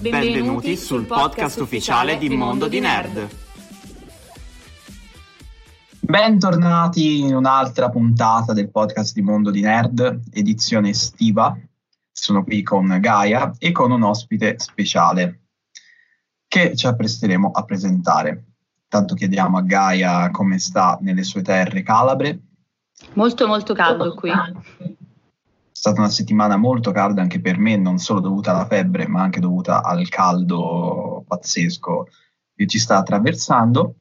Benvenuti sul podcast ufficiale di Mondo di Nerd. Bentornati in un'altra puntata del podcast di Mondo di Nerd, edizione estiva. Sono qui con Gaia e con un ospite speciale che ci appresteremo a presentare. Tanto chiediamo a Gaia come sta nelle sue terre calabre. Molto molto caldo qui. È stata una settimana molto calda anche per me, non solo dovuta alla febbre, ma anche dovuta al caldo pazzesco che ci sta attraversando.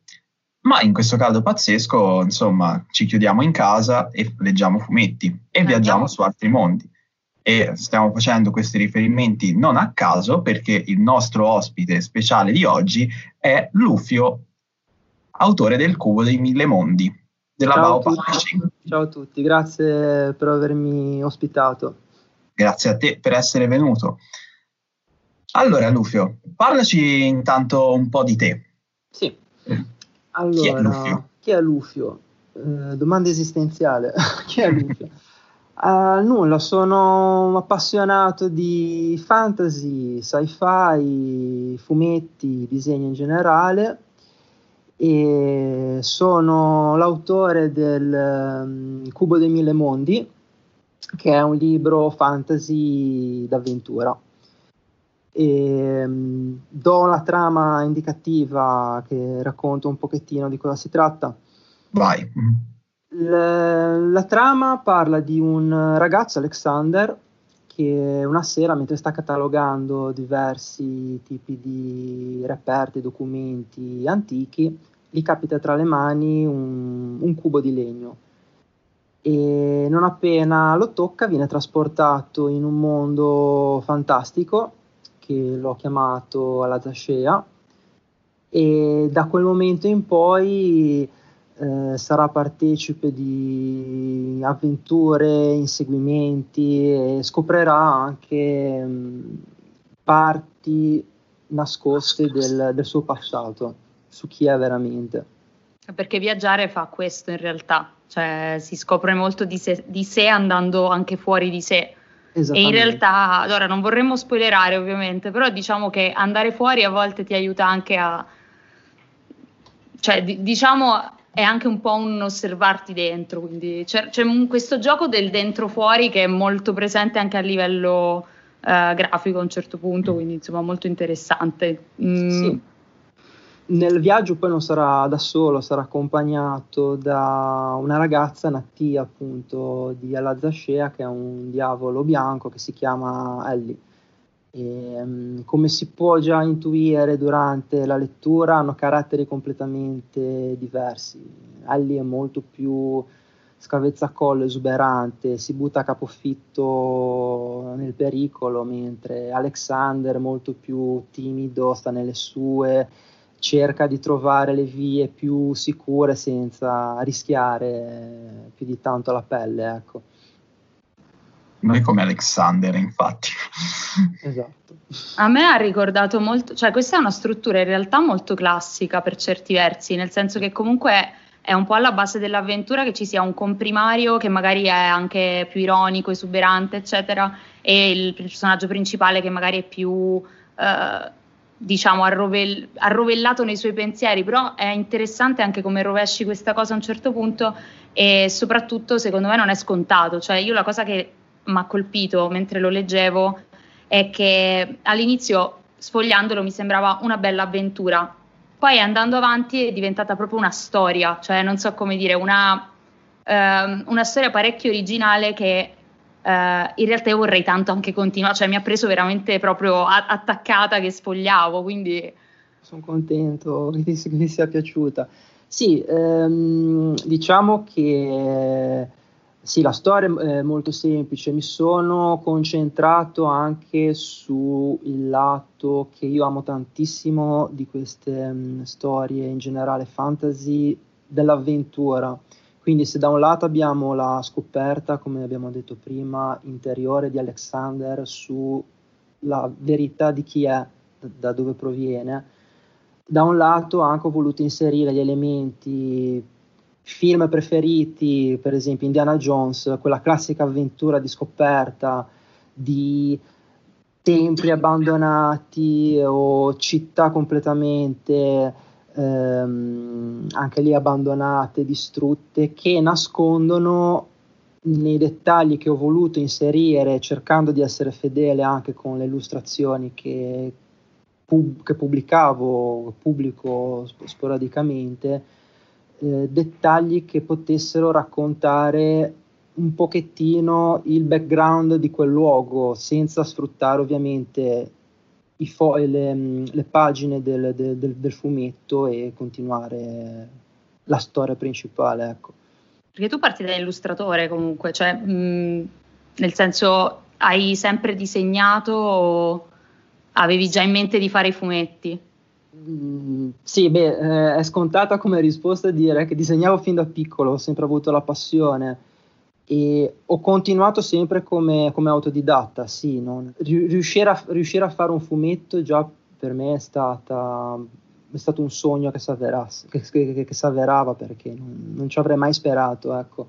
Ma in questo caldo pazzesco, insomma, ci chiudiamo in casa e leggiamo fumetti e viaggiamo su altri mondi. E stiamo facendo questi riferimenti non a caso, perché il nostro ospite speciale di oggi è Lufio, autore del Cubo dei Mille Mondi, della Ciao a Bao tutti. Publishing. Ciao a tutti, grazie per avermi ospitato. Grazie a te per essere venuto. Allora, Lufio, parlaci intanto un po' di te. Sì, Chi allora, è Lufio? chi è Lufio? Eh, domanda esistenziale, chi è Lufio? Ah, nulla, sono appassionato di fantasy, sci-fi, fumetti, disegno in generale e sono l'autore del ehm, Cubo dei Mille Mondi, che è un libro fantasy d'avventura. E, mm, do la trama indicativa che racconta un pochettino di cosa si tratta. Vai. L- la trama parla di un ragazzo, Alexander, che una sera, mentre sta catalogando diversi tipi di reperti, documenti antichi, gli capita tra le mani un, un cubo di legno. E non appena lo tocca, viene trasportato in un mondo fantastico che l'ho chiamato Alazashea. E da quel momento in poi eh, sarà partecipe di avventure, inseguimenti e scoprirà anche mh, parti nascoste del, del suo passato, su chi è veramente. Perché viaggiare fa questo in realtà, cioè si scopre molto di sé, di sé andando anche fuori di sé. E in realtà, allora non vorremmo spoilerare ovviamente, però diciamo che andare fuori a volte ti aiuta anche a, cioè di- diciamo è anche un po' un osservarti dentro, quindi c'è, c'è un- questo gioco del dentro fuori che è molto presente anche a livello eh, grafico a un certo punto, quindi insomma molto interessante. Mm, Sì. Nel viaggio poi non sarà da solo, sarà accompagnato da una ragazza natia appunto di Alazashea che è un diavolo bianco che si chiama Ellie. E, mm, come si può già intuire durante la lettura, hanno caratteri completamente diversi. Ellie è molto più scavezzacollo, esuberante, si butta a capofitto nel pericolo, mentre Alexander è molto più timido, sta nelle sue, cerca di trovare le vie più sicure senza rischiare più di tanto la pelle, ecco. Noi come Alexander, infatti. Esatto. A me ha ricordato molto, cioè questa è una struttura in realtà molto classica per certi versi, nel senso che comunque è un po' alla base dell'avventura che ci sia un comprimario che magari è anche più ironico, esuberante, eccetera, e il personaggio principale che magari è più, eh, diciamo, arrovel- arrovellato nei suoi pensieri, però è interessante anche come rovesci questa cosa a un certo punto e soprattutto secondo me non è scontato, cioè io la cosa che mi ha colpito mentre lo leggevo è che all'inizio sfogliandolo mi sembrava una bella avventura, poi andando avanti è diventata proprio una storia, cioè non so come dire, una, ehm, una storia parecchio originale che eh, in realtà io vorrei tanto anche continuare, cioè mi ha preso veramente proprio a- attaccata che sfogliavo, quindi Sono contento che ti, che ti sia piaciuta. Sì, ehm, diciamo che Sì, la storia è molto semplice, mi sono concentrato anche sul lato che io amo tantissimo di queste mh, storie in generale fantasy dell'avventura. Quindi se da un lato abbiamo la scoperta, come abbiamo detto prima, interiore di Alexander sulla verità di chi è, da dove proviene, da un lato anche ho voluto inserire gli elementi film preferiti, per esempio Indiana Jones, quella classica avventura di scoperta di templi abbandonati o città completamente ehm, anche lì abbandonate, distrutte, che nascondono nei dettagli che ho voluto inserire, cercando di essere fedele anche con le illustrazioni che, pub- che pubblicavo, pubblico sporadicamente, eh, dettagli che potessero raccontare un pochettino il background di quel luogo, senza sfruttare ovviamente fo- le, le, pagine del, del, del, del, fumetto e continuare la storia principale. Ecco. Perché tu parti da illustratore comunque, cioè mh, nel senso hai sempre disegnato o avevi già in mente di fare i fumetti? Mm, sì, beh, eh, è scontata come risposta dire che disegnavo fin da piccolo, ho sempre avuto la passione e ho continuato sempre come, come autodidatta, sì, non, riuscire, a, riuscire, a, fare un fumetto già per me è, stata, è stato un sogno che si che, che, che avverava perché non, non, ci avrei mai sperato, ecco.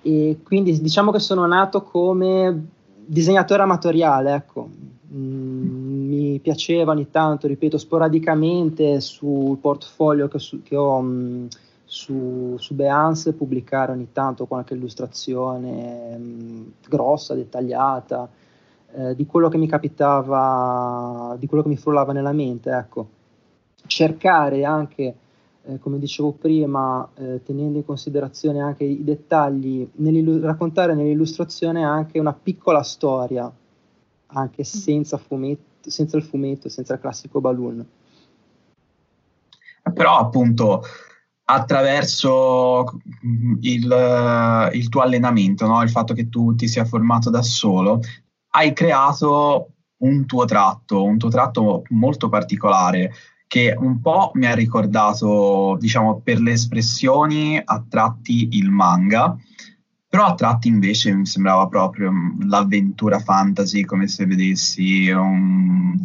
E quindi diciamo che sono nato come disegnatore amatoriale, ecco. Mm, mi piaceva ogni tanto, ripeto, sporadicamente sul portfolio che, su, che ho... Mh, mm, su, su Behance pubblicare ogni tanto qualche illustrazione mh, mm, grossa, dettagliata, eh, di quello che mi capitava, di quello che mi frullava nella mente, ecco. Cercare anche, eh, come dicevo prima, eh, tenendo in considerazione anche i dettagli, raccontare nell'illustrazione anche una piccola storia, anche mm. senza, fumetto, senza il fumetto, senza il classico balloon. Però appunto attraverso il, il tuo allenamento, no? il fatto che tu ti sia formato da solo, hai creato un tuo tratto, un tuo tratto molto particolare che un po' mi ha ricordato, diciamo, per le espressioni a tratti il manga, però a tratti invece mi sembrava proprio l'avventura fantasy, come se vedessi un,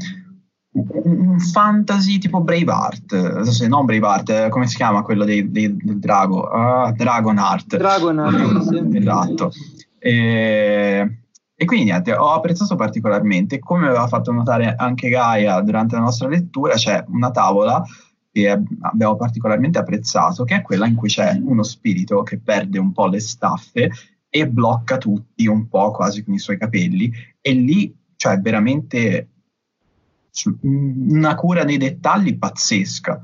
un fantasy tipo Braveheart, se non Braveheart, eh, come si chiama quello dei, dei, del drago? Uh, Dragonheart. Dragonheart, sì. Esatto. E, e, quindi niente, ho apprezzato particolarmente, come aveva fatto notare anche Gaia durante la nostra lettura, c'è una tavola che abbiamo particolarmente apprezzato, che è quella in cui c'è uno spirito che perde un po' le staffe e blocca tutti un po' quasi con i suoi capelli e lì, cioè veramente una cura dei dettagli pazzesca,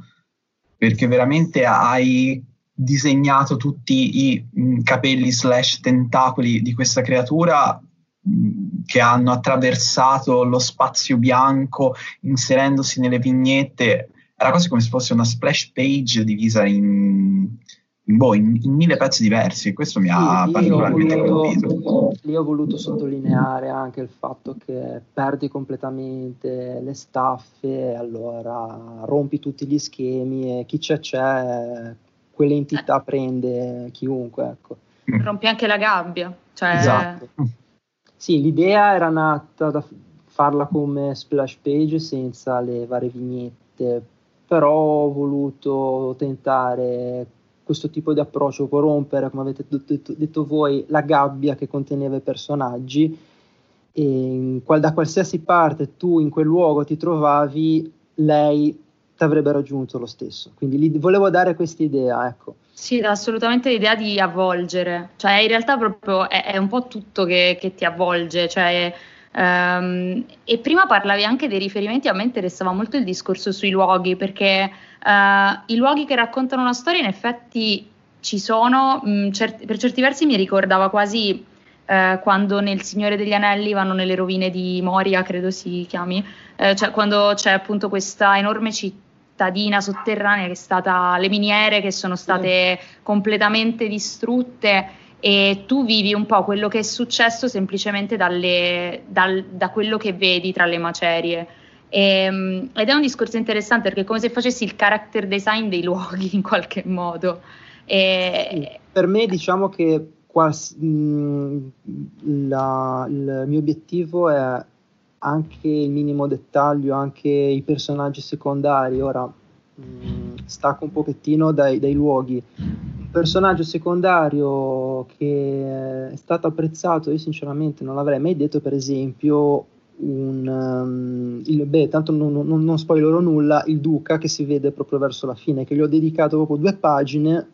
perché veramente hai disegnato tutti i mh, capelli slash tentacoli di questa creatura mh, che hanno attraversato lo spazio bianco inserendosi nelle vignette. Era quasi come se fosse una splash page divisa in, boh, in, in, mille pezzi diversi, questo mi sì, ha particolarmente colpito. Lì ho voluto sottolineare anche il fatto che perdi completamente le staffe, allora rompi tutti gli schemi e chi c'è c'è, quell'entità prende chiunque. Ecco. Mm. Rompi anche la gabbia. Cioè... Esatto. Sì, l'idea era nata da farla come splash page senza le varie vignette, però ho voluto tentare questo tipo di approccio può rompere, come avete detto, detto voi, la gabbia che conteneva i personaggi e da qualsiasi parte tu in quel luogo ti trovavi, lei ti avrebbe raggiunto lo stesso. Quindi gli volevo dare questa idea, ecco. Sì, assolutamente l'idea di avvolgere, cioè in realtà proprio è, è un po' tutto che, che ti avvolge, cioè Um, e prima parlavi anche dei riferimenti, a me interessava molto il discorso sui luoghi, perché uh, i luoghi che raccontano una storia in effetti ci sono, mh, mm, certi, per certi versi mi ricordava quasi uh, quando nel Signore degli Anelli vanno nelle rovine di Moria, credo si chiami, uh, cioè quando c'è appunto questa enorme cittadina sotterranea che è stata le miniere che sono state completamente distrutte e tu vivi un po' quello che è successo semplicemente dalle, dal, da quello che vedi tra le macerie. E, ehm, ed è un discorso interessante perché è come se facessi il character design dei luoghi in qualche modo. E, per me diciamo che quals, mh, la, il mio obiettivo è anche il minimo dettaglio, anche i personaggi secondari. Ora mh, stacco un pochettino dai, dai, luoghi. Un personaggio secondario che è stato apprezzato, io sinceramente non l'avrei mai detto, per esempio, un, um, il, beh, tanto non, non, non spoilerò nulla, il Duca che si vede proprio verso la fine, che gli ho dedicato proprio due pagine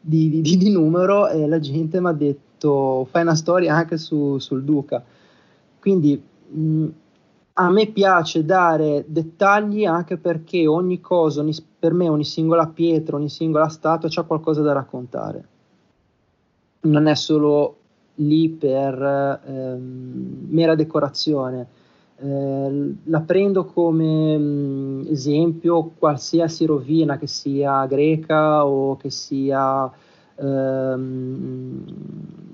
di, di, di numero e la gente mi ha detto fai una storia anche su, sul Duca. Quindi mh, a me piace dare dettagli anche perché ogni cosa, ogni, per me ogni singola pietra, ogni singola statua ha qualcosa da raccontare. Non è solo lì per ehm, mera decorazione. Eh, la prendo come mh, esempio qualsiasi rovina che sia greca o che sia ehm,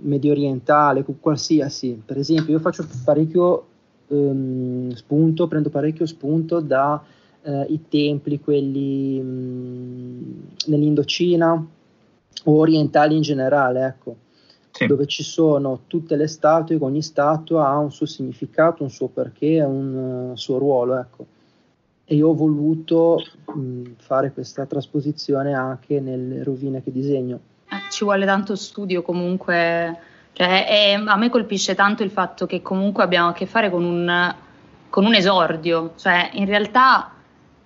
medio orientale, qualsiasi. Per esempio, io faccio parecchio ehm, spunto, prendo parecchio spunto dai eh, templi, quelli mh, nell'Indocina o orientali in generale, ecco sì. dove ci sono tutte le statue, ogni statua ha un suo significato, un suo perché, un uh, suo ruolo, ecco. E io ho voluto mh, fare questa trasposizione anche nelle rovine che disegno. Eh, ci vuole tanto studio comunque, cioè, e a me colpisce tanto il fatto che comunque abbiamo a che fare con un, con un esordio, cioè in realtà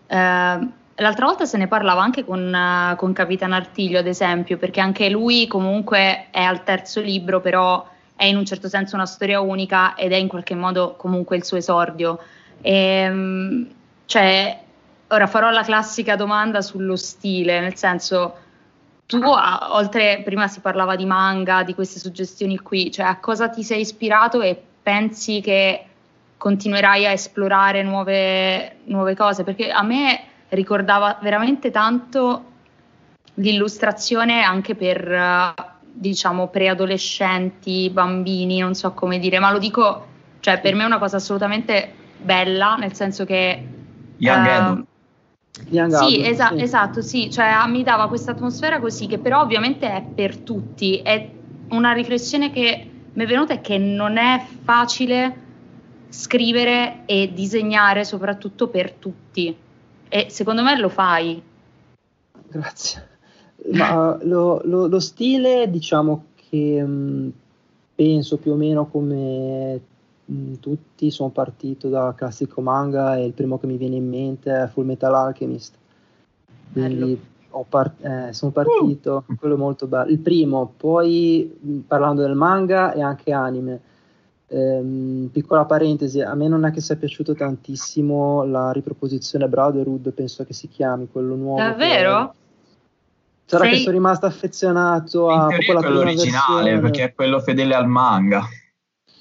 eh, L'altra volta se ne parlava anche con, con Capitan Artiglio, ad esempio, perché anche lui comunque è al terzo libro, però è in un certo senso una storia unica ed è in qualche modo comunque il suo esordio. E, um, cioè, ora farò la classica domanda sullo stile, nel senso, tu, a, oltre, prima si parlava di manga, di queste suggestioni qui, cioè a cosa ti sei ispirato e pensi che continuerai a esplorare nuove, nuove cose? Perché a me ricordava veramente tanto l'illustrazione anche per diciamo preadolescenti, bambini, non so come dire, ma lo dico, cioè per me è una cosa assolutamente bella, nel senso che Young uh, sì, esa- sì, esatto, sì, cioè mi dava questa atmosfera così che però ovviamente è per tutti, è una riflessione che mi è venuta è che non è facile scrivere e disegnare soprattutto per tutti e secondo me lo fai. Grazie. Ma lo, lo, lo, stile, diciamo che mh, mm, penso più o meno come mh, mm, tutti, sono partito da classico manga e il primo che mi viene in mente è Full Metal Alchemist. Quindi part- eh, sono partito, uh. quello molto bello. Il primo, poi mm, parlando del manga e anche anime Ehm, piccola parentesi, a me non è che sia piaciuto tantissimo la riproposizione Brotherhood, penso che si chiami quello nuovo. Davvero? Sarà Sei... che sono rimasto affezionato a quello originale, versione. perché è quello fedele al manga.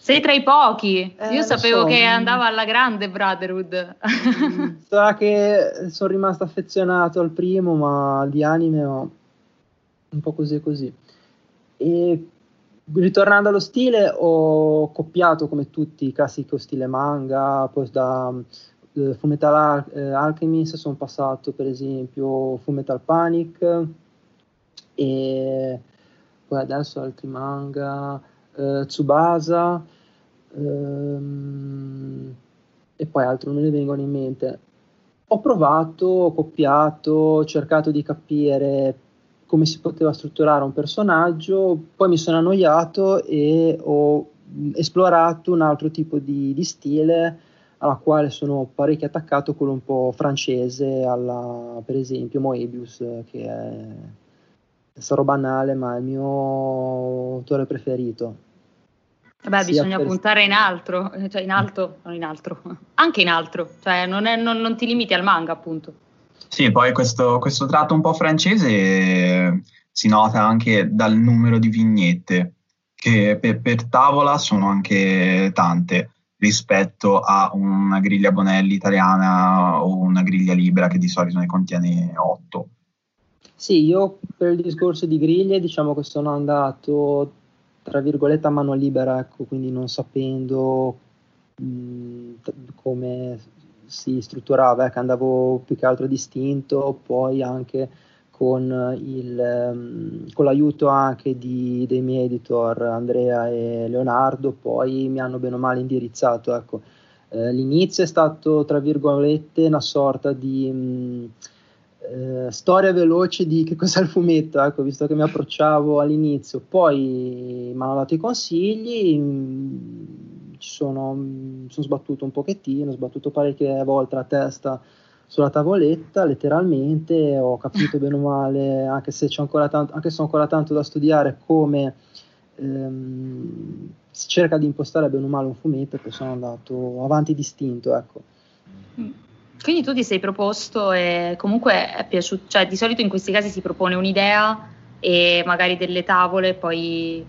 Sei tra i pochi. Eh, Io sapevo so. che andava alla grande Brotherhood. Mm, sarà che sono rimasto affezionato al primo, ma di anime ho un po' così e così. E ritornando allo stile, ho copiato come tutti il classico stile manga, poi da uh, Fullmetal Al- uh, Alchemist sono passato per esempio Fullmetal Panic e poi adesso altri manga, uh, Tsubasa um, e poi altri non me ne vengono in mente. Ho provato, ho copiato, ho cercato di capire come si poteva strutturare un personaggio, poi mi sono annoiato e ho esplorato un altro tipo di, di stile alla quale sono parecchio attaccato, quello un po' francese, alla, per esempio Moebius, che è, sarò banale, ma è il mio autore preferito. Vabbè, bisogna per... puntare in altro, cioè in alto, non in altro, anche in altro, cioè non, è, non, non ti limiti al manga, appunto. Sì, poi questo, questo tratto un po' francese eh, si nota anche dal numero di vignette, che per, per, tavola sono anche tante rispetto a una griglia Bonelli italiana o una griglia Libera che di solito ne contiene 8. Sì, io per il discorso di griglie diciamo che sono andato tra virgolette a mano libera, ecco, quindi non sapendo mh, come si strutturava, ecco, andavo più che altro distinto, poi anche con, il, con l'aiuto anche di, dei miei editor Andrea e Leonardo, poi mi hanno bene o male indirizzato. Ecco. Eh, l'inizio è stato, tra virgolette, una sorta di mh, storia veloce di che cos'è il fumetto, ecco, visto che mi approcciavo all'inizio, poi mi hanno dato i consigli, mh, ci sono, mh, sono sbattuto un pochettino, ho sbattuto parecchie volte la testa sulla tavoletta, letteralmente, ho capito bene o male, anche se c'è ancora tanto, anche se ho ancora tanto da studiare, come ehm, si cerca di impostare bene o male un fumetto, poi sono andato avanti distinto, ecco. Mm. Quindi tu ti sei proposto e comunque è piaciuto, cioè di solito in questi casi si propone un'idea e magari delle tavole, poi...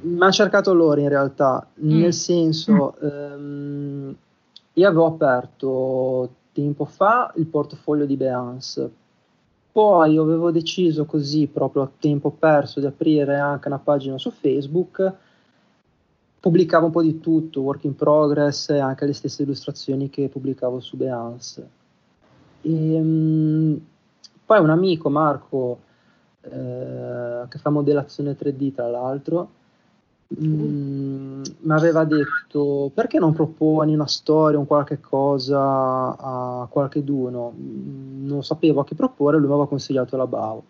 Mi ha cercato loro in realtà, mm. nel senso, mm. ehm, io avevo aperto tempo fa il portafoglio di Beance. Poi avevo deciso così, proprio a tempo perso, di aprire anche una pagina su Facebook. Pubblicavo un po' di tutto, work in progress e anche le stesse illustrazioni che pubblicavo su Beance. E, um, poi un amico, Marco, eh, che fa modellazione 3D tra l'altro, Mm, mi aveva detto perché non proponi una storia, un qualche cosa a qualche d'uno? Mm, non sapevo a chi proporre, lui mi aveva consigliato la BAO.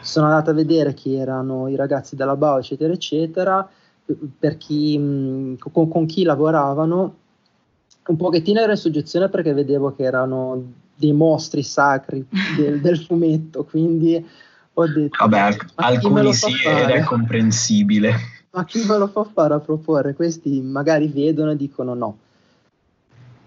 Sono andata a vedere chi erano i ragazzi della BAO, eccetera, eccetera, per chi, mm, con, con chi lavoravano. Un pochettino ero in soggezione perché vedevo che erano dei mostri sacri del, del fumetto, quindi ho detto... Vabbè, alcuni sì, ed è comprensibile ma chi me lo fa fare a proporre? Questi magari vedono e dicono no.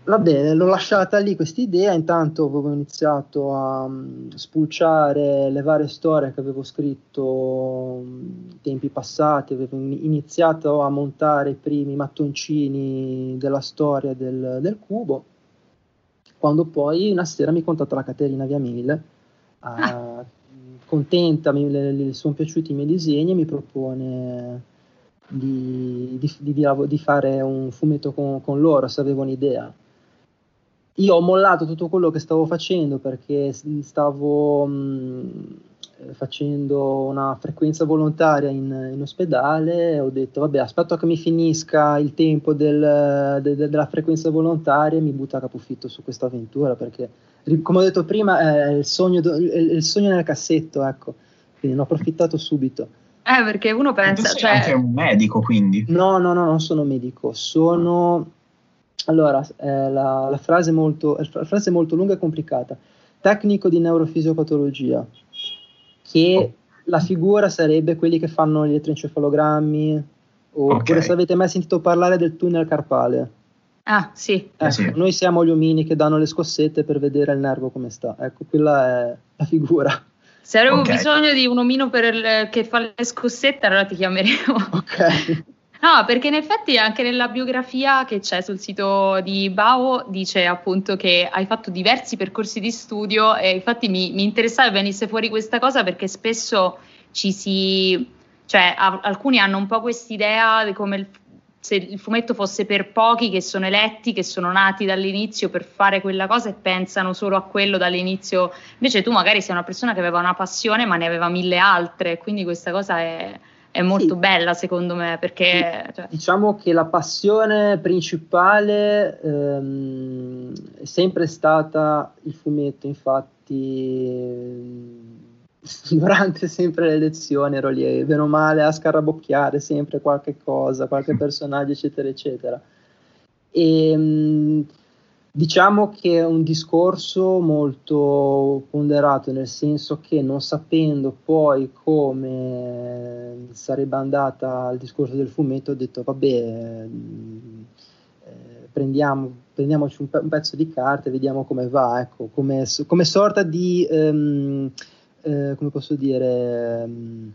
Va bene, l'ho lasciata lì questa idea, intanto avevo iniziato a um, spulciare le varie storie che avevo scritto um, tempi passati, avevo iniziato a montare i primi mattoncini della storia del, del cubo, quando poi una sera mi contatta la Caterina via mail, ah. contenta, mi, le, le sono piaciuti i miei disegni e mi propone di, di, di, di fare un fumetto con, con, loro, se avevo un'idea. Io ho mollato tutto quello che stavo facendo perché stavo mh, facendo una frequenza volontaria in, in, ospedale. Ho detto vabbè aspetto che mi finisca il tempo del, de, de, della frequenza volontaria e mi butto a capofitto su questa avventura perché come ho detto prima è il sogno, il, il sogno nel cassetto ecco. Quindi ne ho approfittato subito. Eh, perché uno pensa... Tu sei cioè... anche un medico, quindi? No, no, no, non sono medico, sono... Allora, eh, la, la, frase molto, la frase è molto lunga e complicata. Tecnico di neurofisiopatologia, che oh. la figura sarebbe quelli che fanno gli elettroencefalogrammi, oppure okay. se avete mai sentito parlare del tunnel carpale. Ah, sì. Ecco, sì. Noi siamo gli omini che danno le scossette per vedere il nervo come sta. Ecco, quella è la figura. Se avevo okay. bisogno di un omino il, che fa le scossette, allora ti chiameremo. Ok. No, perché in effetti anche nella biografia che c'è sul sito di Bao dice appunto che hai fatto diversi percorsi di studio e infatti mi, mi interessava venisse fuori questa cosa perché spesso ci si, cioè a, alcuni hanno un po' quest'idea di come il se il fumetto fosse per pochi che sono eletti, che sono nati dall'inizio per fare quella cosa e pensano solo a quello dall'inizio, invece tu magari sei una persona che aveva una passione ma ne aveva mille altre, quindi questa cosa è, è molto sì. bella secondo me perché... Cioè... Diciamo che la passione principale ehm, è sempre stata il fumetto, infatti durante sempre le lezioni ero lì, bene o male, a scarabocchiare sempre qualche cosa, qualche personaggio, eccetera, eccetera. E mh, diciamo che è un discorso molto ponderato, nel senso che non sapendo poi come sarebbe andata il discorso del fumetto, ho detto vabbè, eh, prendiamo, prendiamoci un, pe- un, pezzo di carta e vediamo come va, ecco, come, come sorta di... Um, eh, come posso dire, um,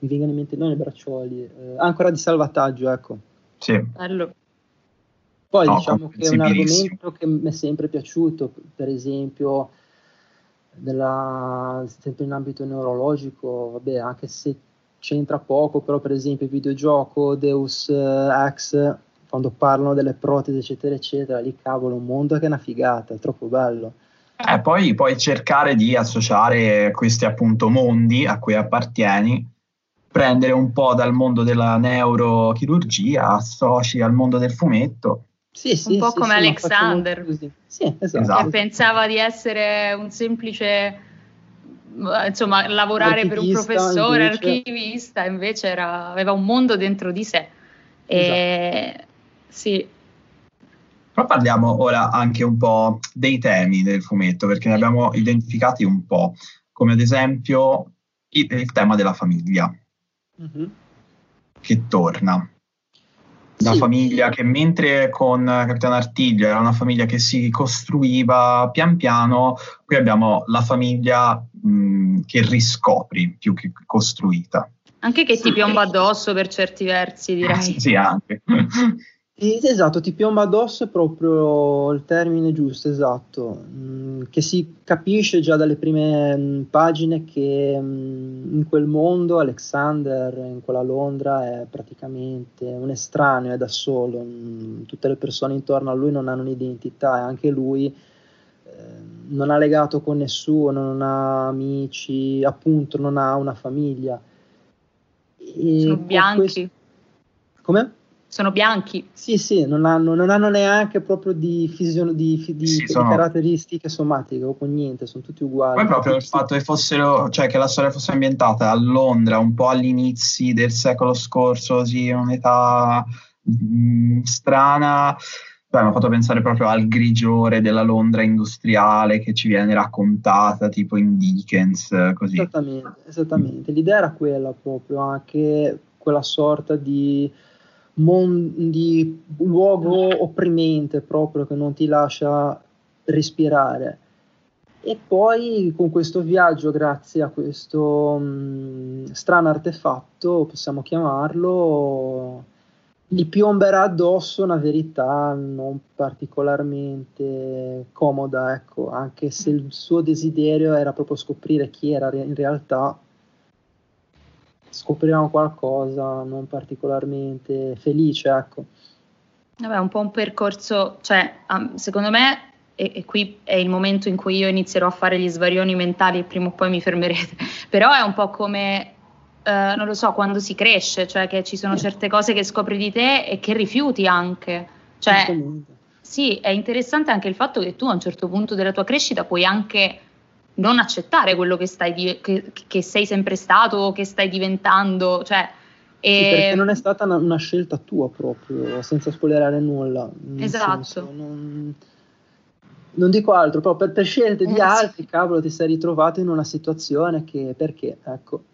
mi vengono in mente non i braccioli, eh, ancora di salvataggio, ecco. Sì. Bello. Poi no, diciamo che è un argomento che mi è sempre piaciuto, per esempio, della, sempre in ambito neurologico, vabbè, anche se c'entra poco, però per esempio il videogioco Deus Ex, quando parlano delle protesi, eccetera, eccetera, lì cavolo, un mondo che è una figata, è troppo bello. Eh, poi puoi cercare di associare questi appunto mondi a cui appartieni, prendere un po' dal mondo della neurochirurgia, associ al mondo del fumetto. Sì, sì, un po' sì, come sì, Alexander, sì, esatto. che pensava di essere un semplice, insomma, lavorare per un professore invece... archivista, invece era, aveva un mondo dentro di sé. E, esatto. Sì, però parliamo ora anche un po' dei temi del fumetto, perché ne abbiamo identificati un po', come ad esempio il, il tema della famiglia, mm-hmm. che torna. Una sì. famiglia che mentre con Capitano Artiglio era una famiglia che si costruiva pian piano, qui abbiamo la famiglia mh, che riscopri più che costruita. Anche che ti piomba addosso per certi versi, direi. Sì, sì anche. Esatto, ti piomba addosso è proprio il termine giusto, esatto, mm, che si capisce già dalle prime mm, pagine che mm, in quel mondo Alexander, in quella Londra, è praticamente un estraneo, è da solo, tutte le persone intorno a lui non hanno un'identità e anche lui eh, non ha legato con nessuno, non ha amici, appunto non ha una famiglia. E Sono bianchi. Questo... Come? Sono bianchi. Sì, sì, non hanno, non hanno neanche proprio di, fisio, di, di, sì, di sono... caratteristiche somatiche o con niente, sono tutti uguali. Poi proprio il fatto che fossero, cioè che la storia fosse ambientata a Londra un po' agli inizi del secolo scorso, sì, un'età mh, mm, strana. Beh, mi ha fatto pensare proprio al grigiore della Londra industriale che ci viene raccontata tipo in Dickens, così. Esattamente, esattamente. L'idea era quella proprio, anche quella sorta di mondi, luogo opprimente proprio che non ti lascia respirare. E poi con questo viaggio, grazie a questo mh, strano artefatto, possiamo chiamarlo, gli piomberà addosso una verità non particolarmente comoda, ecco, anche se il suo desiderio era proprio scoprire chi era in realtà scopriamo qualcosa non particolarmente felice, ecco. Vabbè, un po' un percorso, cioè, secondo me, e, e, qui è il momento in cui io inizierò a fare gli svarioni mentali e prima o poi mi fermerete, però è un po' come, eh, non lo so, quando si cresce, cioè che ci sono certe cose che scopri di te e che rifiuti anche. Cioè, sì, è interessante anche il fatto che tu a un certo punto della tua crescita puoi anche non accettare quello che, stai che, che sei sempre stato o che stai diventando, cioè, e... Sì, perché non è stata una, una, scelta tua proprio, senza spoilerare nulla. Esatto. Senso, non, non, dico altro, però per, per scelte di eh, altri, sì. cavolo, ti sei ritrovato in una situazione che perché, ecco.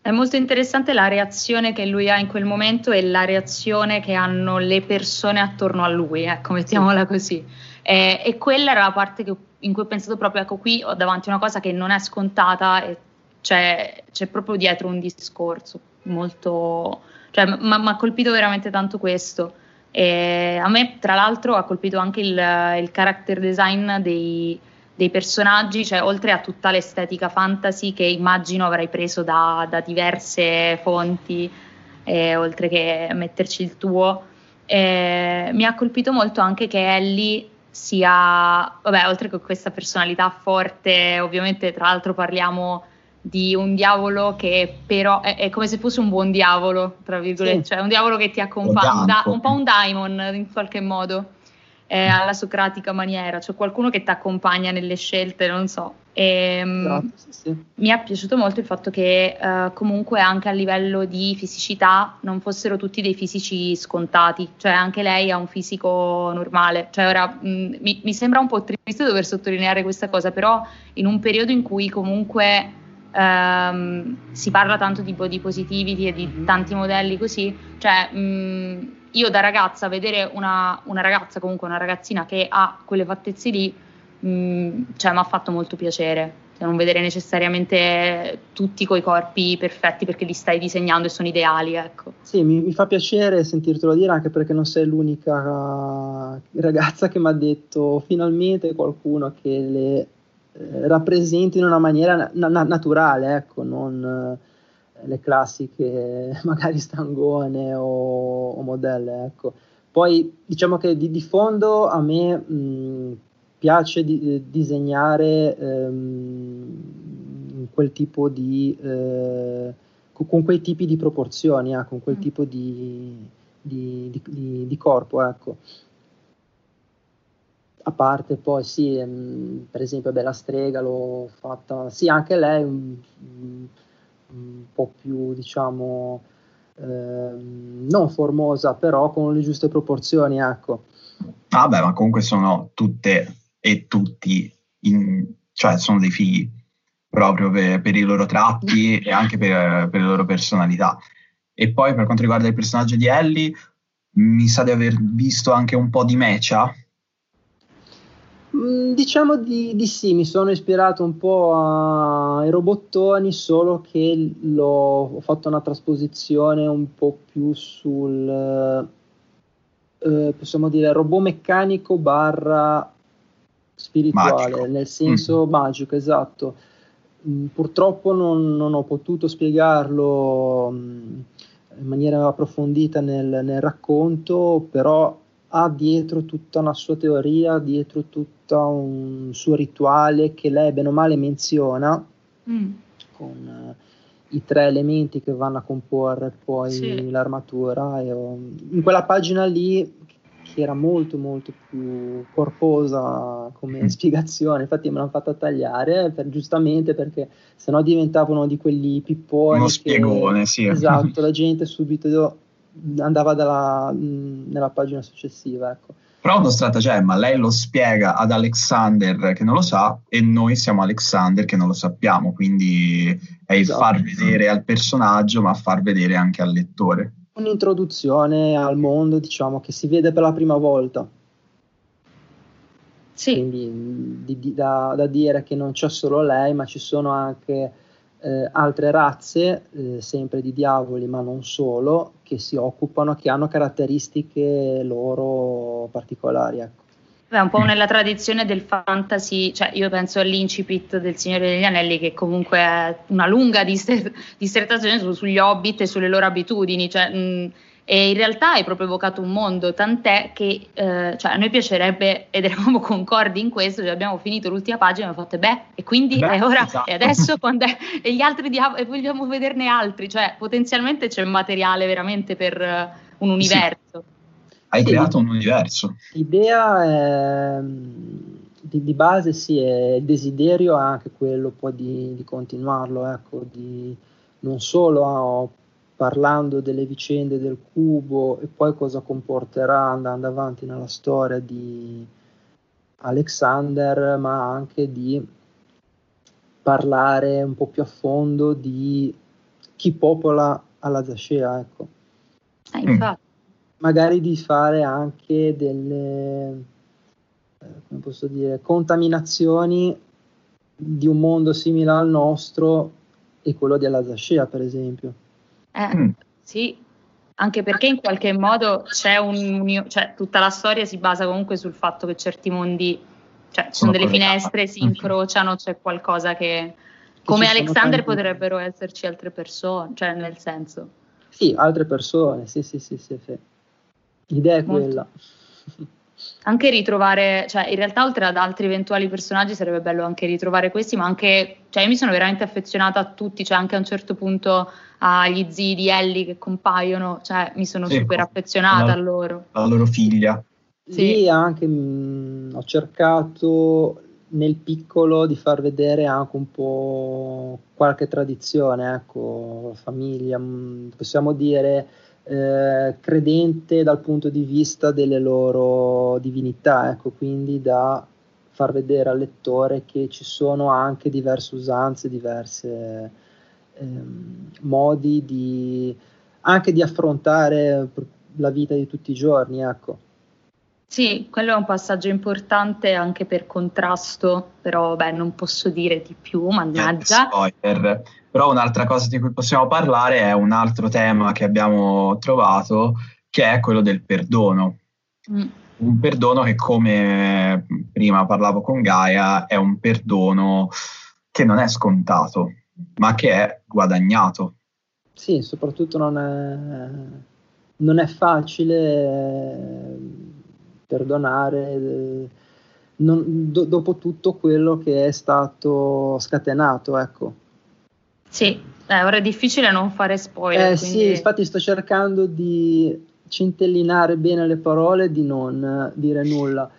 È molto interessante la reazione che lui ha in quel momento e la reazione che hanno le persone attorno a lui, ecco, mettiamola sì. così. Eh, e quella era la parte che, in cui ho pensato proprio, ecco, qui ho davanti una cosa che non è scontata e c'è, c'è proprio dietro un discorso molto... cioè mi ha colpito veramente tanto questo. E a me, tra l'altro, ha colpito anche il, il character design dei, dei, personaggi, cioè oltre a tutta l'estetica fantasy che immagino avrai preso da, da diverse fonti, eh, oltre che metterci il tuo. Eh, mi ha colpito molto anche che Ellie sia, vabbè, oltre che questa personalità forte, ovviamente tra l'altro parliamo di un diavolo che però è, è come se fosse un buon diavolo, tra virgolette, sì. cioè un diavolo che ti accompagna, un, da, un po' un daimon in qualche modo eh, alla socratica maniera, cioè qualcuno che ti accompagna nelle scelte, non so. E, ehm, esatto, sì, sì. Mi è piaciuto molto il fatto che eh, comunque anche a livello di fisicità non fossero tutti dei fisici scontati, cioè anche lei ha un fisico normale, cioè ora mh, mm, mi, mi, sembra un po' triste dover sottolineare questa cosa, però in un periodo in cui comunque ehm, si parla tanto di body positivity e di mm-hmm. tanti modelli così, cioè mh, mm, io da ragazza vedere una, una, ragazza, comunque una ragazzina che ha quelle fattezze lì, mh, mm, cioè mi ha fatto molto piacere. Cioè, non vedere necessariamente tutti quei corpi perfetti perché li stai disegnando e sono ideali, ecco. Sì, mi, mi fa piacere sentirtelo dire anche perché non sei l'unica ragazza che mi ha detto finalmente qualcuno che le eh, rappresenti in una maniera na- na- naturale, ecco, non eh, le classiche magari stangone o, o modelle, ecco. Poi diciamo che di, di fondo a me mh, piace di, eh, disegnare ehm, quel tipo di eh, con quei tipi di proporzioni, eh, con quel mm. tipo di, di, di corpo, ecco. A parte poi sì, ehm, per esempio beh, la strega l'ho fatta, sì anche lei un, un po' più diciamo Ehm, non formosa, però con le giuste proporzioni, ecco. Vabbè, ma comunque sono tutte e tutti, in, cioè sono dei figli proprio per, per i loro tratti e anche per, per, le loro personalità. E poi per quanto riguarda il personaggio di Ellie, mi sa di aver visto anche un po' di Mecha, diciamo di, di, sì, mi sono ispirato un po' ai robottoni, solo che l'ho, ho fatto una trasposizione un po' più sul, eh, possiamo dire, robot meccanico barra spirituale, magico. nel senso mm. magico, esatto. Mm, purtroppo non, non, ho potuto spiegarlo mm, in maniera approfondita nel, nel racconto, però ha dietro tutta una sua teoria, dietro tutto un suo rituale che lei bene o male menziona mm. con uh, i tre elementi che vanno a comporre poi sì. l'armatura. E, um, in quella pagina lì che era molto molto più corposa come mm. spiegazione, infatti me l'hanno fatta tagliare per, giustamente perché sennò diventavano di quelli pipponi. Uno spiegone, che, sì. Esatto, la gente subito andava dalla, nella pagina successiva. Ecco. Però uno stratagemma, lei lo spiega ad Alexander che non lo sa e noi siamo Alexander che non lo sappiamo, quindi è il esatto. far vedere al personaggio ma far vedere anche al lettore. Un'introduzione al mondo, diciamo, che si vede per la prima volta. Sì. Quindi di, di, da, da dire che non c'è solo lei, ma ci sono anche eh, altre razze, eh, sempre di diavoli, ma non solo, che si occupano, che hanno caratteristiche loro particolari. Ecco. È un po' nella tradizione del fantasy, cioè io penso all'incipit del Signore degli Anelli che comunque è una lunga dissertazione su, sugli hobbit e sulle loro abitudini, cioè, mh, e in realtà hai proprio evocato un mondo, tant'è che eh, cioè, a noi piacerebbe, ed eravamo concordi in questo, cioè abbiamo finito l'ultima pagina e abbiamo fatto, beh, e quindi beh, è ora, esatto. e adesso quando è, e gli altri diavoli, e vogliamo vederne altri, cioè potenzialmente c'è materiale veramente per uh, un universo. Sì. Hai sì, creato un universo. L'idea è, di, di, base sì, è il desiderio anche quello poi di, di continuarlo, ecco, di non solo a parlando delle vicende del cubo e poi cosa comporterà andando avanti nella storia di Alexander, ma anche di parlare un po' più a fondo di chi popola alla Zascea, ecco. Eh, infatti. Magari di fare anche delle, eh, come posso dire, contaminazioni di un mondo simile al nostro e quello di Alazashea, per esempio. Eh, mm. Sì, anche perché in qualche modo c'è un, cioè, tutta la storia si basa comunque sul fatto che certi mondi, cioè ci sono, delle finestre, si incrociano, c'è qualcosa che come Alexander tanti... potrebbero esserci altre persone, cioè nel senso. Sì, altre persone, sì, sì, sì, sì, sì. L'idea è Molto. quella. Anche ritrovare, cioè in realtà oltre ad altri eventuali personaggi sarebbe bello anche ritrovare questi, ma anche, cioè io mi sono veramente affezionata a tutti, cioè anche a un certo punto agli zii di Ellie che compaiono, cioè mi sono sì, super affezionata a loro. La loro figlia. Sì, sì anche mh, mm, ho cercato nel piccolo di far vedere anche un po' qualche tradizione, ecco, famiglia, mh, mm, possiamo dire eh, credente dal punto di vista delle loro divinità, ecco, quindi da far vedere al lettore che ci sono anche diverse usanze, diverse ehm, modi di, anche di affrontare la vita di tutti i giorni, ecco. Sì, quello è un passaggio importante anche per contrasto, però beh, non posso dire di più, mannaggia. Spoiler. Però un'altra cosa di cui possiamo parlare è un altro tema che abbiamo trovato, che è quello del perdono. Mm. un perdono che come prima parlavo con Gaia è un perdono che non è scontato, ma che è guadagnato. Sì, soprattutto non è, non è facile perdonare eh, non, do, dopo tutto quello che è stato scatenato, ecco. Sì, eh, ora è difficile non fare spoiler. Eh, quindi... Sì, infatti sto cercando di centellinare bene le parole di non dire nulla.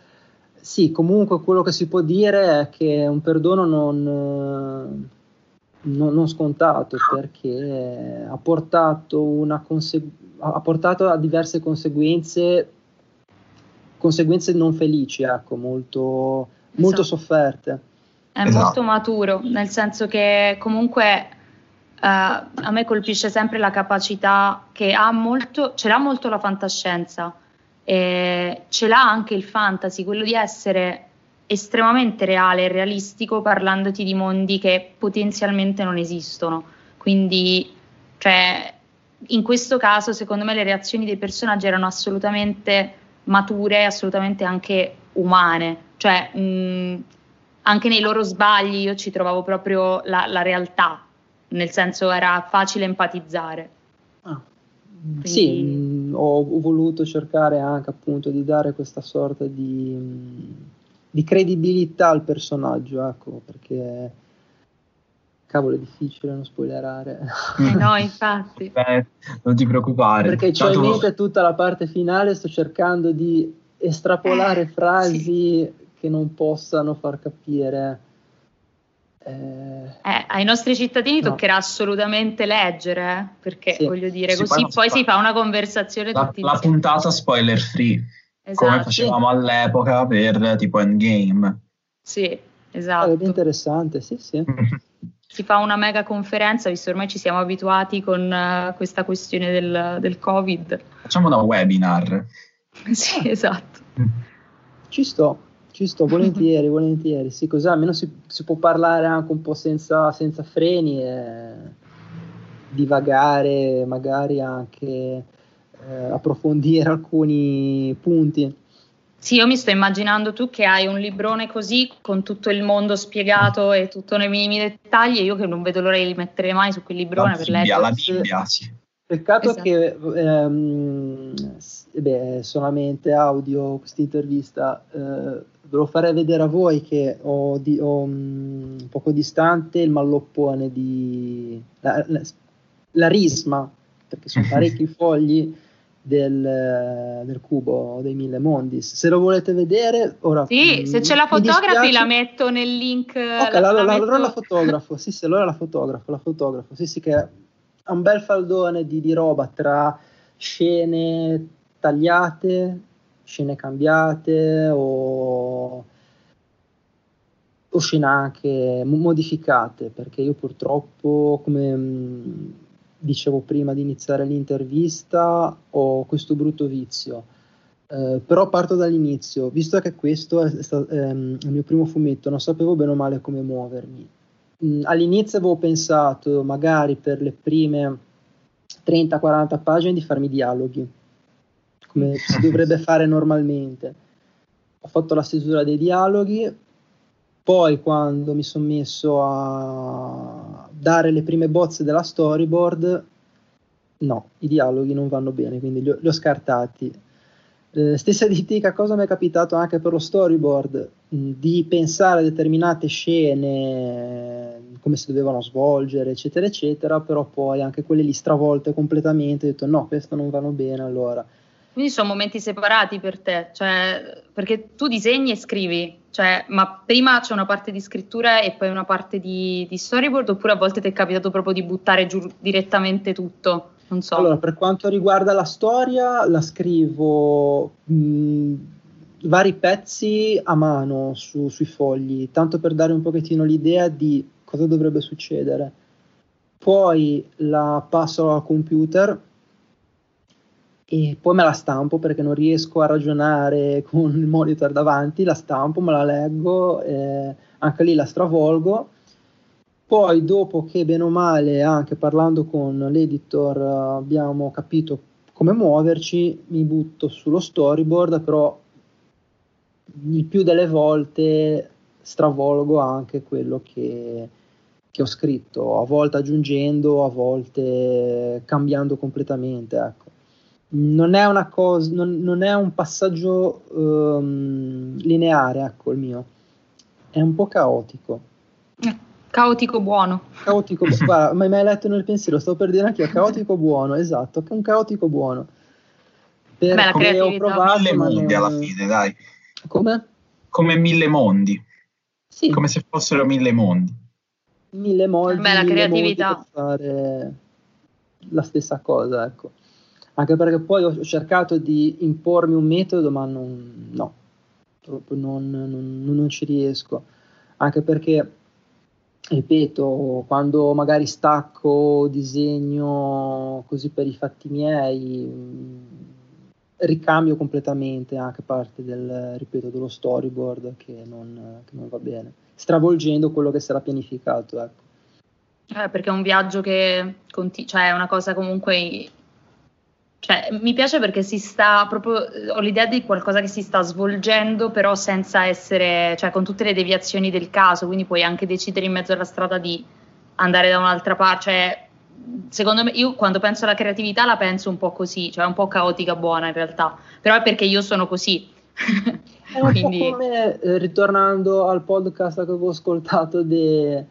Sì, comunque quello che si può dire è che è un perdono non, non, non scontato perché ha portato, consegu- ha portato a diverse conseguenze, conseguenze non felici, ecco, molto, molto esatto. sofferte. È esatto. molto maturo, nel senso che comunque Uh, a me colpisce sempre la capacità che ha molto, ce l'ha molto la fantascienza, e ce l'ha anche il fantasy, quello di essere estremamente reale e realistico parlandoti di mondi che potenzialmente non esistono. Quindi, cioè, in questo caso, secondo me, le reazioni dei personaggi erano assolutamente mature, assolutamente anche umane. Cioè, mh, anche nei loro sbagli io ci trovavo proprio la, la realtà nel senso era facile empatizzare. Ah. Quindi... Sì, mh, ho, voluto cercare anche appunto di dare questa sorta di, mh, di credibilità al personaggio, ecco, perché cavolo è difficile non spoilerare. Eh no, infatti. Beh, non ti preoccupare. Perché c'ho in mente tutta la parte finale, sto cercando di estrapolare eh, frasi sì. che non possano far capire eh, eh, ai nostri cittadini no. toccherà assolutamente leggere, eh, perché sì. voglio dire, si così poi si fa una conversazione la, tutti La puntata spoiler free, esatto. come facevamo all'epoca per tipo Endgame. Sì, esatto. È interessante, sì, sì. si fa una mega conferenza, visto ormai ci siamo abituati con uh, questa questione del, del Covid. Facciamo una webinar. sì, esatto. Ci sto. Ci sto volentieri, volentieri, sì, così almeno si, si, può parlare anche un po' senza, senza freni e divagare, magari anche eh, approfondire alcuni punti. Sì, io mi sto immaginando tu che hai un librone così con tutto il mondo spiegato e tutto nei minimi dettagli, io che non vedo l'ora di mettere le mani su quel librone la per leggere. La Bibbia, sì. Peccato esatto. che ehm, beh, solamente audio questa intervista, eh, ve lo farei vedere a voi che ho, di, ho um, poco distante il malloppone di la, la, la risma, perché sono parecchi fogli del, del, cubo dei mille mondi. Se lo volete vedere, ora. Sì, mh, se ce la fotografi la metto nel link. Ok, la, la, allora la fotografo. sì, sì, allora la fotografo, la fotografo. Sì, sì, che un bel faldone di, di roba tra scene tagliate, scene cambiate o, o scene anche modificate, perché io purtroppo, come mh, dicevo prima di iniziare l'intervista, ho questo brutto vizio. Eh, però parto dall'inizio, visto che questo è, stato, ehm, il mio primo fumetto, non sapevo bene o male come muovermi mh, all'inizio avevo pensato magari per le prime 30-40 pagine di farmi dialoghi, come si dovrebbe fare normalmente. Ho fatto la stesura dei dialoghi, poi quando mi sono messo a dare le prime bozze della storyboard, no, i dialoghi non vanno bene, quindi li ho, li ho scartati. Eh, stessa identica cosa mi è capitato anche per lo storyboard, mh, di pensare a determinate scene come si dovevano svolgere, eccetera, eccetera, però poi anche quelle lì stravolte completamente, ho detto no, questo non vanno bene allora. Quindi sono momenti separati per te, cioè, perché tu disegni e scrivi, cioè, ma prima c'è una parte di scrittura e poi una parte di, di storyboard, oppure a volte ti è capitato proprio di buttare giù direttamente tutto? Non so. Allora, per quanto riguarda la storia, la scrivo mh, vari pezzi a mano su, sui fogli, tanto per dare un pochettino l'idea di cosa dovrebbe succedere. Poi la passo al computer e poi me la stampo perché non riesco a ragionare con il monitor davanti, la stampo, me la leggo, eh, anche lì la stravolgo. Poi dopo che bene o male, anche parlando con l'editor, abbiamo capito come muoverci, mi butto sullo storyboard, però il più delle volte stravolgo anche quello che, che ho scritto, a volte aggiungendo, a volte cambiando completamente. Ecco. Non è una cosa, non, non è un passaggio um, lineare, ecco il mio, è un po' caotico. Eh, caotico buono. Caotico, guarda, ma mi hai letto nel pensiero, stavo per dire anche io, caotico buono, esatto, che è un caotico buono. Per Beh, come ho provato, mille mondi non... alla fine, dai. Come? Come mille mondi. Sì. Come se fossero mille mondi. Mille modi. Beh, la creatività. fare la stessa cosa, ecco. Anche perché poi ho cercato di impormi un metodo, ma non, no, proprio non, non, non ci riesco. Anche perché ripeto, quando magari stacco, disegno così per i fatti miei, ricambio completamente anche parte del, ripeto, dello storyboard che non, che non va bene, stravolgendo quello che sarà pianificato. Ecco. Eh, perché è un viaggio che conti- cioè è una cosa comunque cioè, mi piace perché si sta proprio ho l'idea di qualcosa che si sta svolgendo però senza essere cioè con tutte le deviazioni del caso quindi puoi anche decidere in mezzo alla strada di andare da un'altra parte cioè secondo me, io quando penso alla creatività la penso un po' così, cioè un po' caotica buona in realtà, però è perché io sono così. È un Quindi... po' come, eh, ritornando al podcast che avevo ascoltato de,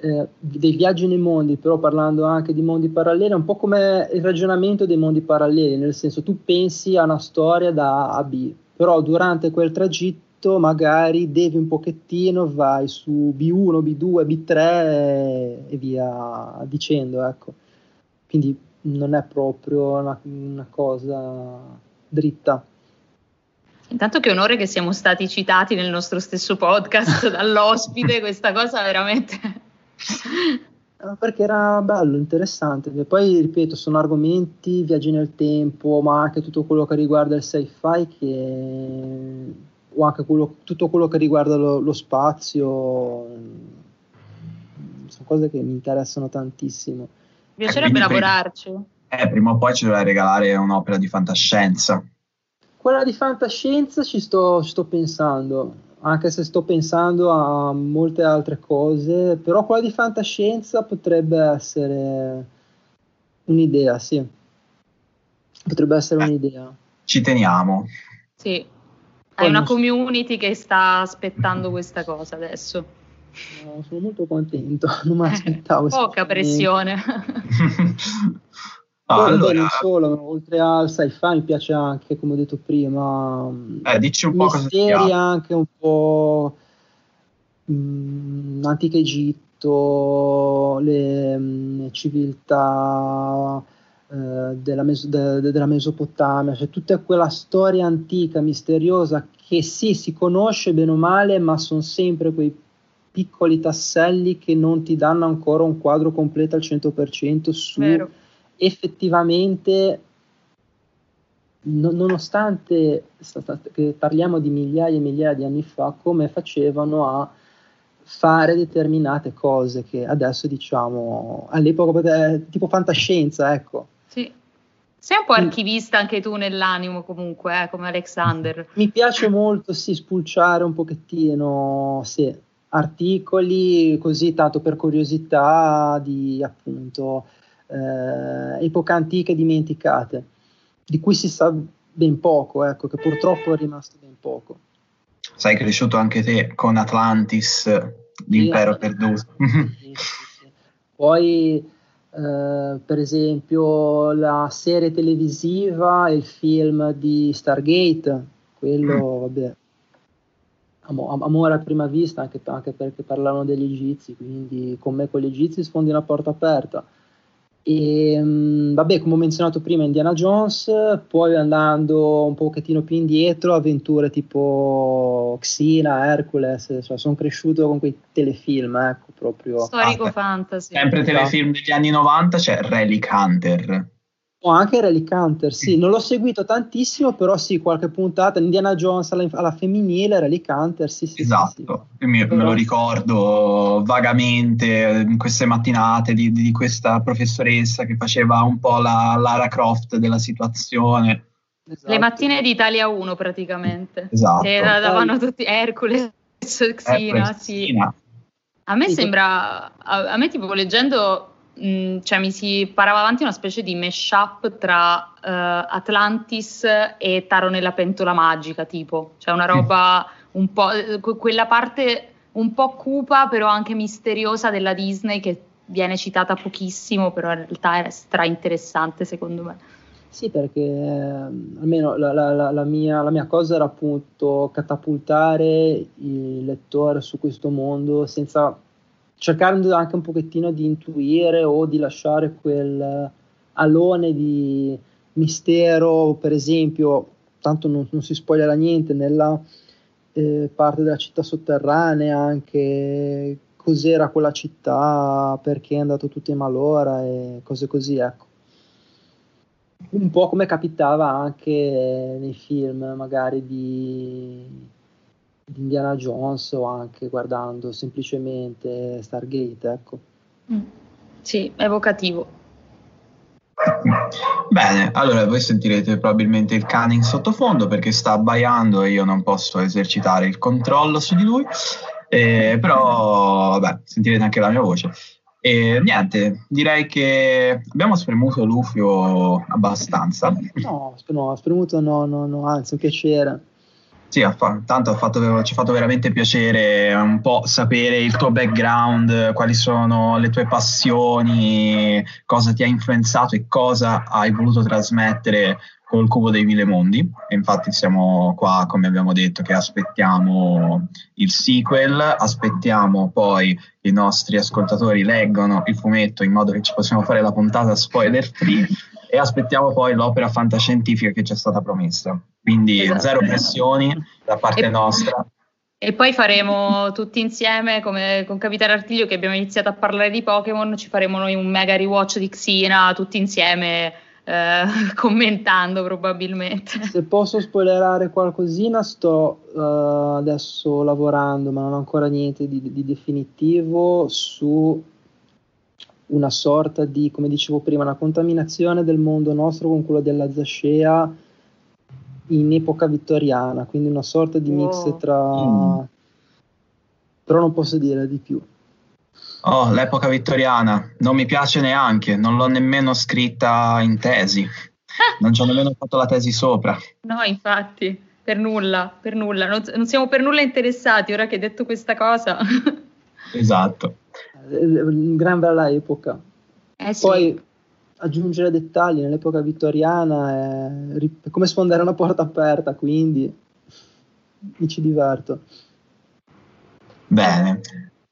eh, dei viaggi nei mondi, però parlando anche di mondi paralleli, è un po' come il ragionamento dei mondi paralleli, nel senso tu pensi a una storia da A a B, però durante quel tragitto magari devi un pochettino, vai su B1, B2, B3 e, via dicendo, ecco. Quindi non è proprio una, una cosa dritta. Intanto che onore che siamo stati citati nel nostro stesso podcast dall'ospite, questa cosa veramente... Perché era bello, interessante. E poi, ripeto, sono argomenti, viaggi nel tempo, ma anche tutto quello che riguarda il sci-fi, che... o anche quello, tutto quello che riguarda lo, lo spazio. Sono cose che mi interessano tantissimo. Mi piacerebbe lavorarci. Eh, prima o poi ci dovrai regalare un'opera di fantascienza. Quella di fantascienza ci sto, ci sto pensando, anche se sto pensando a molte altre cose, però quella di fantascienza potrebbe essere un'idea, sì. Potrebbe essere eh, un'idea. Ci teniamo. Sì. Hai una community che sta aspettando questa cosa adesso. No, sono molto contento, non mi aspettavo. Poca pressione. Ah, allora, non solo, oltre al sci-fi mi piace anche, come ho detto prima, eh, dici un po' misteri anche un po' mh, mm, antico Egitto, le mh, mm, civiltà eh, della, Mes- de- de- della, Mesopotamia, cioè tutta quella storia antica, misteriosa che sì, si conosce bene o male, ma sono sempre quei piccoli tasselli che non ti danno ancora un quadro completo al 100% su Vero. Effettivamente no, nonostante parliamo di migliaia e migliaia di anni fa come facevano a fare determinate cose che adesso diciamo all'epoca tipo fantascienza ecco sì sei un po' archivista anche tu nell'animo comunque, eh, come Alexander. Mi piace molto, sì, spulciare un pochettino, sì, articoli così tanto per curiosità di appunto eh, epoche antiche dimenticate, di cui si sa ben poco, ecco, che purtroppo è rimasto ben poco. Sei cresciuto anche te con Atlantis, l'impero sì, perduto. Sì, sì, Poi, eh, per esempio, la serie televisiva e il film di Stargate, quello, mm. vabbè, amore a prima vista, anche, anche, perché parlavano degli egizi, quindi con me con gli egizi sfondi una porta aperta. E mm, vabbè, come ho menzionato prima, Indiana Jones, poi andando un pochettino più indietro, avventure tipo Xena, Hercules, cioè sono cresciuto con quei telefilm, ecco, proprio. Storico ah, fantasy. Sempre telefilm degli anni 90 c'è Relic Hunter o anche Relic Hunter, sì, non l'ho seguito tantissimo, però sì, qualche puntata, Indiana Jones alla, alla femminile, Relic Hunter, sì, sì. Esatto, sì, sì. me lo ricordo vagamente in queste mattinate di, di, questa professoressa che faceva un po' la Lara Croft della situazione. Esatto. Le mattine di Italia 1 praticamente. Esatto. Che la davano tutti Hercules, Xina, sì. A me sembra, a, a me tipo leggendo, mh, mm, cioè mi si parava avanti una specie di mashup tra uh, Atlantis e Taro nella pentola magica, tipo, cioè una roba un po', quella parte un po' cupa però anche misteriosa della Disney che viene citata pochissimo, però in realtà è stra interessante secondo me. Sì, perché eh, almeno la, la, la, mia, la, mia, cosa era appunto catapultare il lettore su questo mondo senza cercando anche un pochettino di intuire o di lasciare quel alone di mistero, per esempio, tanto non, non si spoilerà niente, nella eh, parte della città sotterranea, anche cos'era quella città, perché è andato tutto in malora e cose così, ecco. Un po' come capitava anche nei film magari di Indiana Jones o anche guardando semplicemente Stargate, ecco. Mm. Sì, evocativo. Bene, allora voi sentirete probabilmente il cane in sottofondo perché sta abbaiando e io non posso esercitare il controllo su di lui, eh, però vabbè, sentirete anche la mia voce. E niente, direi che abbiamo spremuto l'Ufio abbastanza. No, no spremuto no, no, no, anzi, un piacere. Sì, tanto fatto, ci ha fatto veramente piacere un po' sapere il tuo background, quali sono le tue passioni, cosa ti ha influenzato e cosa hai voluto trasmettere col Cubo dei Mille Mondi e infatti siamo qua, come abbiamo detto, che aspettiamo il sequel, aspettiamo poi che i nostri ascoltatori leggano il fumetto in modo che ci possiamo fare la puntata spoiler free e aspettiamo poi l'opera fantascientifica che ci è stata promessa. Quindi esatto. zero pressioni da parte e, nostra. E poi faremo tutti insieme, come con Capitano Artiglio che abbiamo iniziato a parlare di Pokémon, ci faremo noi un mega rewatch di Xina tutti insieme eh, commentando probabilmente. Se posso spoilerare qualcosina, sto uh, adesso lavorando, ma non ho ancora niente di, di, definitivo, su una sorta di, come dicevo prima, una contaminazione del mondo nostro con quello della Zascea in epoca vittoriana, quindi una sorta di mix oh. tra... Mm. però non posso dire di più. Oh, l'epoca vittoriana, non mi piace neanche, non l'ho nemmeno scritta in tesi, non ci ho nemmeno fatto la tesi sopra. No, infatti, per nulla, per nulla, non, non siamo per nulla interessati ora che hai detto questa cosa. esatto. Gran bella epoca. Eh sì. Poi aggiungere dettagli nell'epoca vittoriana è, è come sfondare una porta aperta, quindi mi ci diverto. Bene.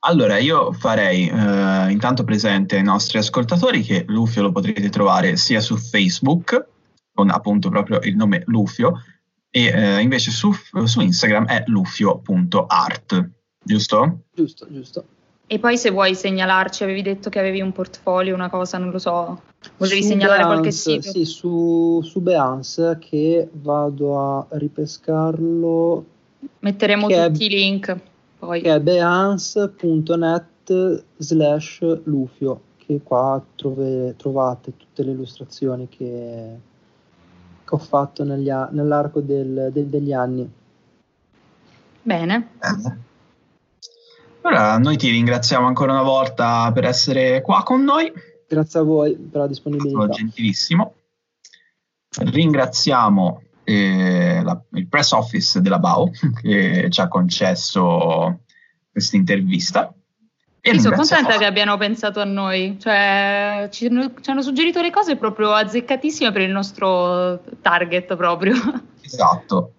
Allora, io farei eh, intanto presente ai nostri ascoltatori che Lufio lo potrete trovare sia su Facebook, con appunto proprio il nome Lufio, e eh, invece su, su, Instagram è lufio.art, giusto? Giusto, giusto. E poi se vuoi segnalarci, avevi detto che avevi un portfolio, una cosa, non lo so, volevi su segnalare Beance, qualche sito? Sì, su, su Beance che vado a ripescarlo. Metteremo tutti i link poi. che è behance.net slash lufio che qua trove, trovate tutte le illustrazioni che, che ho fatto negli, nell'arco del, del, degli anni. Bene. Allora, noi ti ringraziamo ancora una volta per essere qua con noi. Grazie a voi per la disponibilità. Sono gentilissimo. Ringraziamo eh, la, il press office della BAO che ci ha concesso questa intervista. E sono contenta che abbiano pensato a noi, cioè ci, ci, hanno suggerito le cose proprio azzeccatissime per il nostro target proprio. Esatto.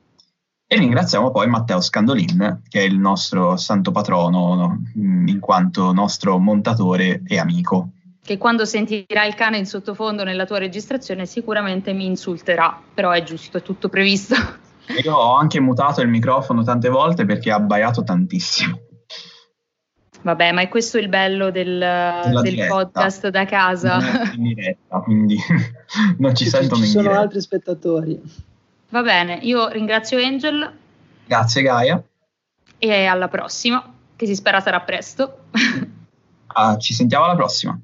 E ringraziamo poi Matteo Scandolin, che è il nostro santo patrono, no? in quanto nostro montatore e amico che quando sentirà il cane in sottofondo nella tua registrazione sicuramente mi insulterà, però è giusto, è tutto previsto. Io ho anche mutato il microfono tante volte perché ha abbaiato tantissimo. Vabbè, ma è questo il bello del, del podcast da casa. Non è in diretta, quindi non ci sentono ci in diretta. Ci sono altri spettatori. Va bene, io ringrazio Angel. Grazie Gaia. E alla prossima, che si spera sarà presto. ah, ci sentiamo alla prossima.